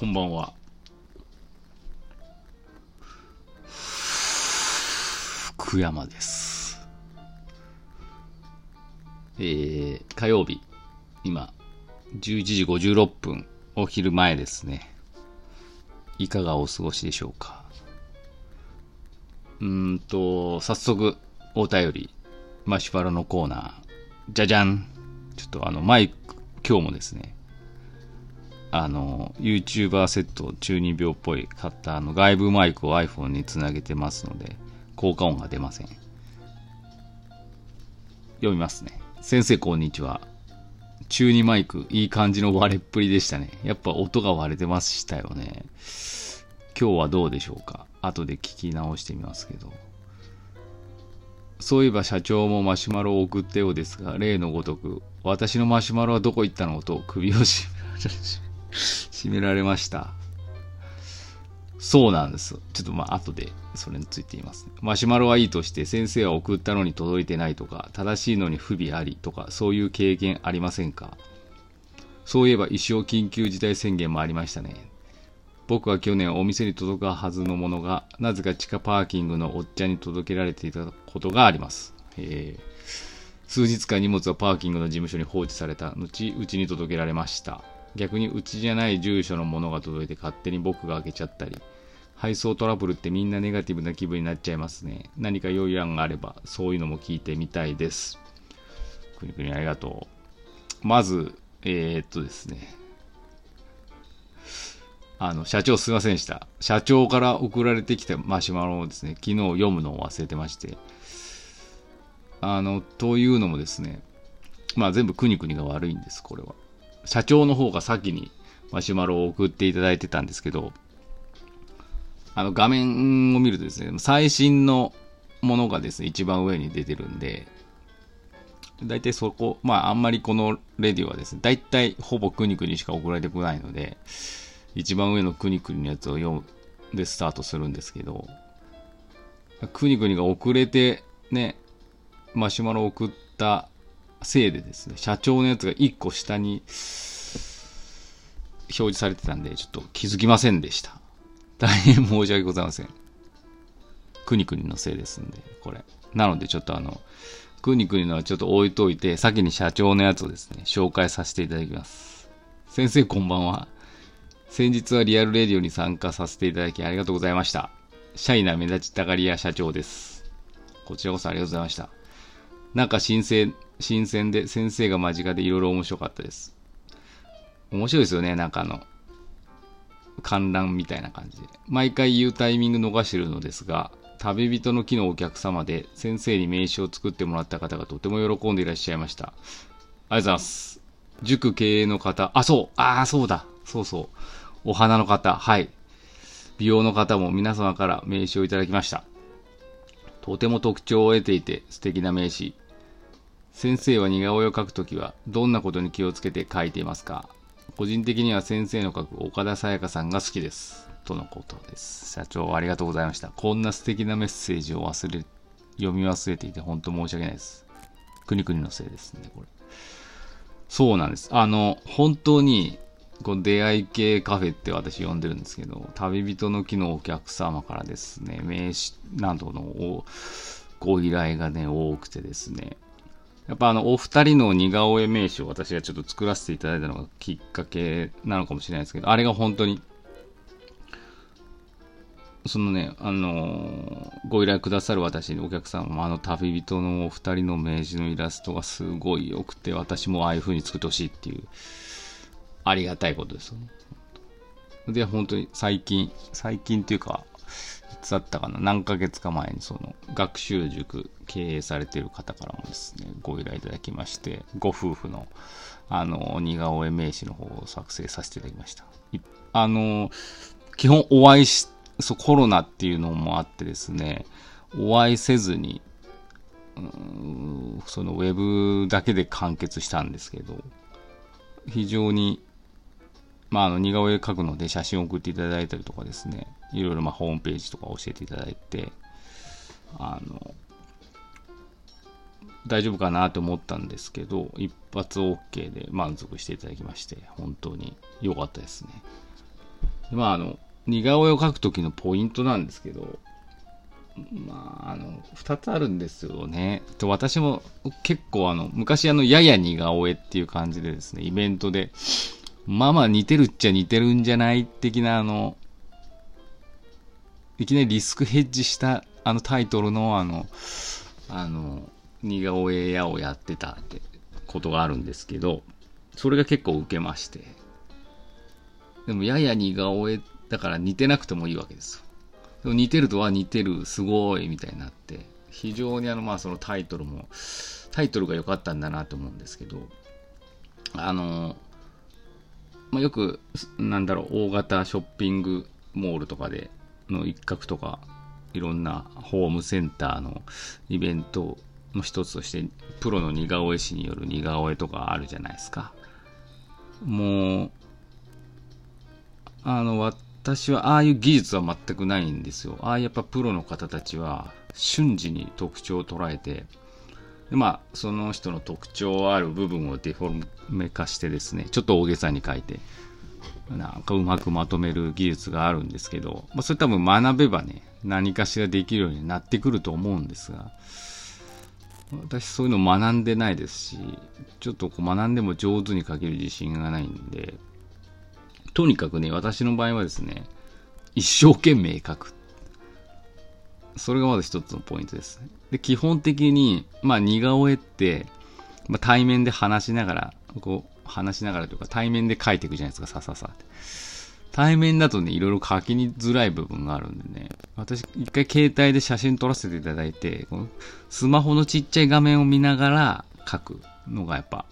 こんばんは。福山です。えー、火曜日、今、11時56分、お昼前ですね。いかがお過ごしでしょうか。うんと、早速、お便り、マシュマロのコーナー、じゃじゃん。ちょっとあの、マイク、今日もですね、あの、YouTuber セット中二病っぽい買ったあの外部マイクを iPhone につなげてますので、効果音が出ません。読みますね。先生こんにちは。中二マイク、いい感じの割れっぷりでしたね。やっぱ音が割れてましたよね。今日はどうでしょうか後で聞き直してみますけど。そういえば社長もマシュマロを送ったようですが、例のごとく、私のマシュマロはどこ行ったのと首を絞められ締められました。そうなんです。ちょっとまあ後でそれについて言います、ね。マシュマロはいいとして先生は送ったのに届いてないとか、正しいのに不備ありとか、そういう経験ありませんか？そういえば一生緊急事態宣言もありましたね。僕は去年お店に届くはずのものが、なぜか地下パーキングのおっちゃんに届けられていたことがあります。えー数日間荷物はパーキングの事務所に放置された後、うちに届けられました。逆にうちじゃない住所のものが届いて勝手に僕が開けちゃったり、配送トラブルってみんなネガティブな気分になっちゃいますね。何か良い案があれば、そういうのも聞いてみたいです。くにくにありがとう。まず、えー、っとですね。あの、社長すいませんでした。社長から送られてきたマシュマロをですね、昨日読むのを忘れてまして。あの、というのもですね、まあ全部くにくにが悪いんです、これは。社長の方が先にマシュマロを送っていただいてたんですけど、あの画面を見るとですね、最新のものがですね、一番上に出てるんで、大体そこ、まああんまりこのレディはですね、大体ほぼくにくにしか送られてこないので、一番上のくにくにのやつを読むでスタートするんですけど、くにくにが遅れてね、マシュマロを送ったせいでですね、社長のやつが1個下に表示されてたんで、ちょっと気づきませんでした。大変申し訳ございません。くにくにのせいですんで、これ。なのでちょっとあの、くにくにのはちょっと置いといて、先に社長のやつをですね、紹介させていただきます。先生こんばんは。先日はリアルレディオに参加させていただきありがとうございました。シャイな目立ちたがり屋社長です。こちらこそありがとうございました。なんか新鮮、新鮮で先生が間近でいろいろ面白かったです。面白いですよね、なんかあの、観覧みたいな感じで。毎回言うタイミング逃してるのですが、旅人の木のお客様で先生に名刺を作ってもらった方がとても喜んでいらっしゃいました。ありがとうございます。塾経営の方、あ、そう、ああ、そうだ、そうそう。お花の方、はい。美容の方も皆様から名刺をいただきました。とても特徴を得ていて素敵な名刺。先生は似顔絵を描くときはどんなことに気をつけて描いていますか？個人的には先生の描く岡田沙耶香さんが好きです。とのことです。社長ありがとうございました。こんな素敵なメッセージを忘れ、読み忘れていて本当申し訳ないです。くにくにのせいですね、これ。そうなんです。あの、本当に、この出会い系カフェって私呼んでるんですけど、旅人の木のお客様からですね、名刺などのおご依頼がね、多くてですね、やっぱあの、お二人の似顔絵名刺を私がちょっと作らせていただいたのがきっかけなのかもしれないですけど、あれが本当に、そのね、あのーご依頼くださる私にお客様もあの旅人のお二人の名刺のイラストがすごい良くて、私もああいう風に作ってほしいっていう、ありがたいことですよね。で、本当に最近、最近っていうか、いつだったかな、何ヶ月か前にその学習塾経営されてる方からもですね、ご依頼いただきまして、ご夫婦のあの似顔絵名刺の方を作成させていただきました。あの、基本お会いし、そうコロナっていうのもあってですね、お会いせずに、うんそのウェブだけで完結したんですけど、非常にまあ、あの似顔絵描くので写真を送っていただいたりとかですね、いろいろまあホームページとか教えていただいて、あの、大丈夫かなと思ったんですけど、一発 OK で満足していただきまして、本当に良かったですね。まあ、あの、似顔絵を描くときのポイントなんですけど、まあ、あの、二つあるんですよね。と私も結構あの、昔あの、やや似顔絵っていう感じでですね、イベントで、まあまあ似てるっちゃ似てるんじゃない的なあの、いきなりリスクヘッジしたあのタイトルのあの、あの、似顔絵屋をやってたってことがあるんですけど、それが結構受けまして。でもやや似顔絵だから似てなくてもいいわけですよ。でも似てるとは似てる、すごいみたいになって、非常にあのまあそのタイトルも、タイトルが良かったんだなと思うんですけど、あの、まあ、よく、なんだろう、大型ショッピングモールとかでの一角とか、いろんなホームセンターのイベントの一つとして、プロの似顔絵師による似顔絵とかあるじゃないですか。もう、あの、私はああいう技術は全くないんですよ。ああやっぱプロの方たちは瞬時に特徴を捉えて、でまあ、その人の特徴ある部分をデフォルメ化してですね、ちょっと大げさに書いて、なんかうまくまとめる技術があるんですけど、まあ、それ多分学べばね、何かしらできるようになってくると思うんですが、私そういうの学んでないですし、ちょっとこう学んでも上手に書ける自信がないんで、とにかくね、私の場合はですね、一生懸命書く。それがまず一つのポイントです。で、基本的に、まあ似顔絵って、まあ、対面で話しながら、こう、話しながらというか対面で書いていくじゃないですか、さささって。対面だとね、いろいろ書きにづらい部分があるんでね、私、一回携帯で写真撮らせていただいて、このスマホのちっちゃい画面を見ながら書くのがやっぱ、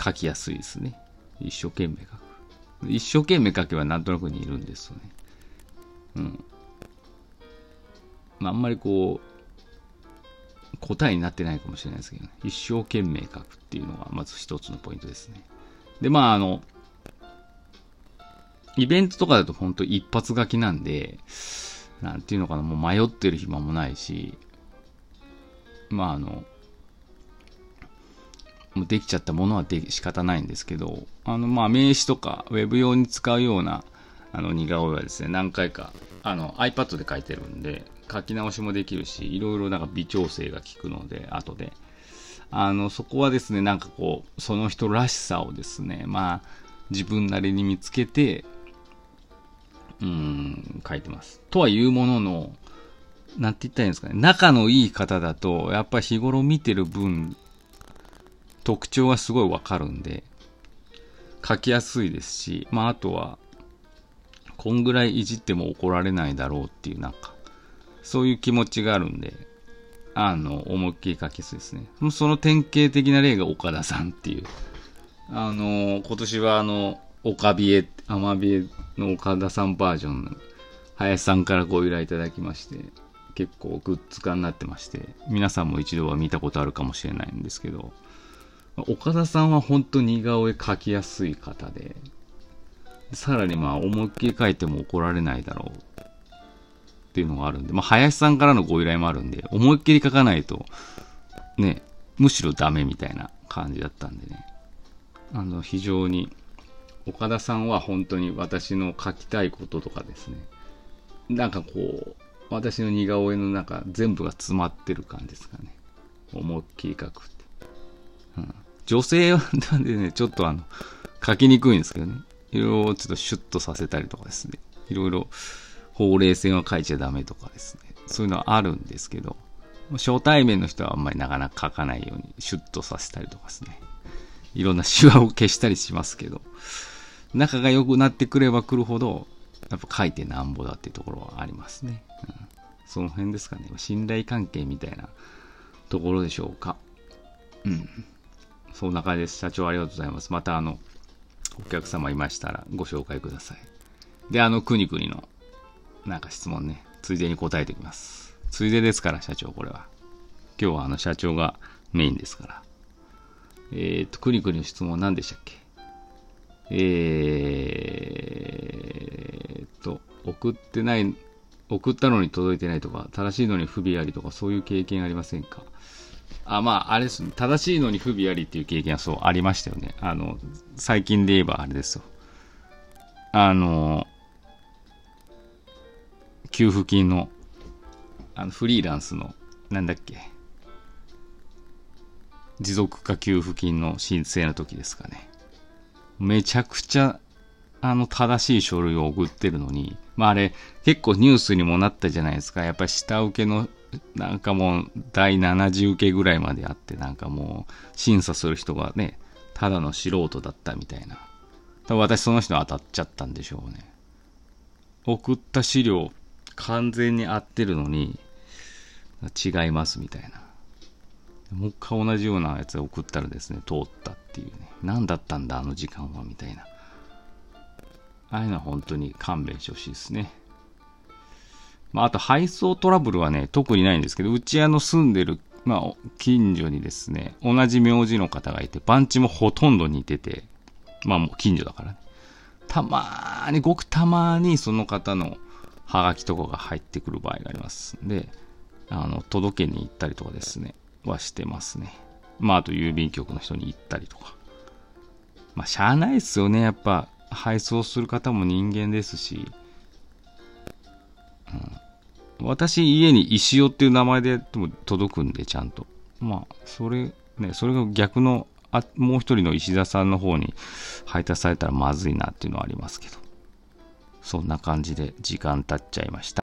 書きやすいですね。一生懸命書く。一生懸命書けばなんとなくにいるんですよね。うん。まあ、あんまりこう、答えになってないかもしれないですけどね。一生懸命書くっていうのがまず一つのポイントですね。で、まあ、あの、イベントとかだと本当一発書きなんで、なんていうのかな、もう迷ってる暇もないし、まああの、もうできちゃったものはで仕方ないんですけど、あの、まあ名刺とかウェブ用に使うようなあの似顔絵はですね、何回かあの iPad で描いてるんで、書き直しもできるし、いろいろなんか微調整が効くので、後で。あの、そこはですね、なんかこう、その人らしさをですね、まあ、自分なりに見つけて、うん、書いてます。とはいうものの、なんて言ったらいいんですかね。仲のいい方だと、やっぱ日頃見てる分、特徴がすごいわかるんで、書きやすいですし、まああとは、こんぐらいいじっても怒られないだろうっていうなんか、そういう気持ちがあるんで、あの、思いっきり書きやすですね。その典型的な例が岡田さんっていう。あの、今年はあの、岡ビエ、アマビエの岡田さんバージョン林さんからご依頼いただきまして、結構グッズ化になってまして、皆さんも一度は見たことあるかもしれないんですけど、岡田さんは本当に似顔絵描きやすい方で、さらにまあ思いっきり描いても怒られないだろうっていうのがあるんで、まあ林さんからのご依頼もあるんで、思いっきり描かないと、ね、むしろダメみたいな感じだったんでね、あの非常に岡田さんは本当に私の書きたいこととかですね、なんかこう、私の似顔絵の中全部が詰まってる感じですかね。思いっきり書くって。うん、女性はなんでね、ちょっとあの、書きにくいんですけどね。いろいろちょっとシュッとさせたりとかですね。いろいろ、ほうれい線は書いちゃダメとかですね。そういうのはあるんですけど、初対面の人はあんまりなかなか書かないようにシュッとさせたりとかですね。いろんなシワを消したりしますけど、仲が良くなってくればくるほど、やっぱ書いてなんぼだっていうところはありますね。うん、その辺ですかね。信頼関係みたいなところでしょうか。うん。そんな感じです。社長ありがとうございます。またあの、お客様いましたらご紹介ください。で、あの、くにくにの、なんか質問ね、ついでに答えておきます。ついでですから、社長、これは。今日はあの、社長がメインですから。えっ、と、くにくにの質問何でしたっけ？えー、と、送ってない、送ったのに届いてないとか、正しいのに不備ありとか、そういう経験ありませんか？あ、まあ、あれですね。正しいのに不備ありっていう経験はそう、ありましたよね。あの、最近で言えばあれですよ。あの、給付金の、あの、フリーランスの、なんだっけ、持続化給付金の申請の時ですかね。めちゃくちゃ、あの、正しい書類を送ってるのに、まああれ、結構ニュースにもなったじゃないですか。やっぱり下請けの、なんかもう、第70受けぐらいまであって、なんかもう、審査する人がね、ただの素人だったみたいな。多分私その人当たっちゃったんでしょうね。送った資料、完全に合ってるのに、違いますみたいな。もう一回同じようなやつを送ったらですね、通ったっていうね。何だったんだ、あの時間は、みたいな。ああいうのは本当に勘弁してほしいですね。まあ、あと配送トラブルはね、特にないんですけど、うちあの住んでる、まあ、近所にですね、同じ名字の方がいて、番地もほとんど似てて、まあもう近所だからね。たまーに、ごくたまーにその方のハガキとかが入ってくる場合がありますんで、あの、届けに行ったりとかですね、はしてますね。まあ、あと郵便局の人に行ったりとか。まあ、しゃあないっすよね。やっぱ、配送する方も人間ですし、うん、私、家に石尾っていう名前でも届くんで、ちゃんと。まあ、それ、ね、それが逆の、あもう一人の石田さんの方に配達されたらまずいなっていうのはありますけど。そんな感じで時間経っちゃいました。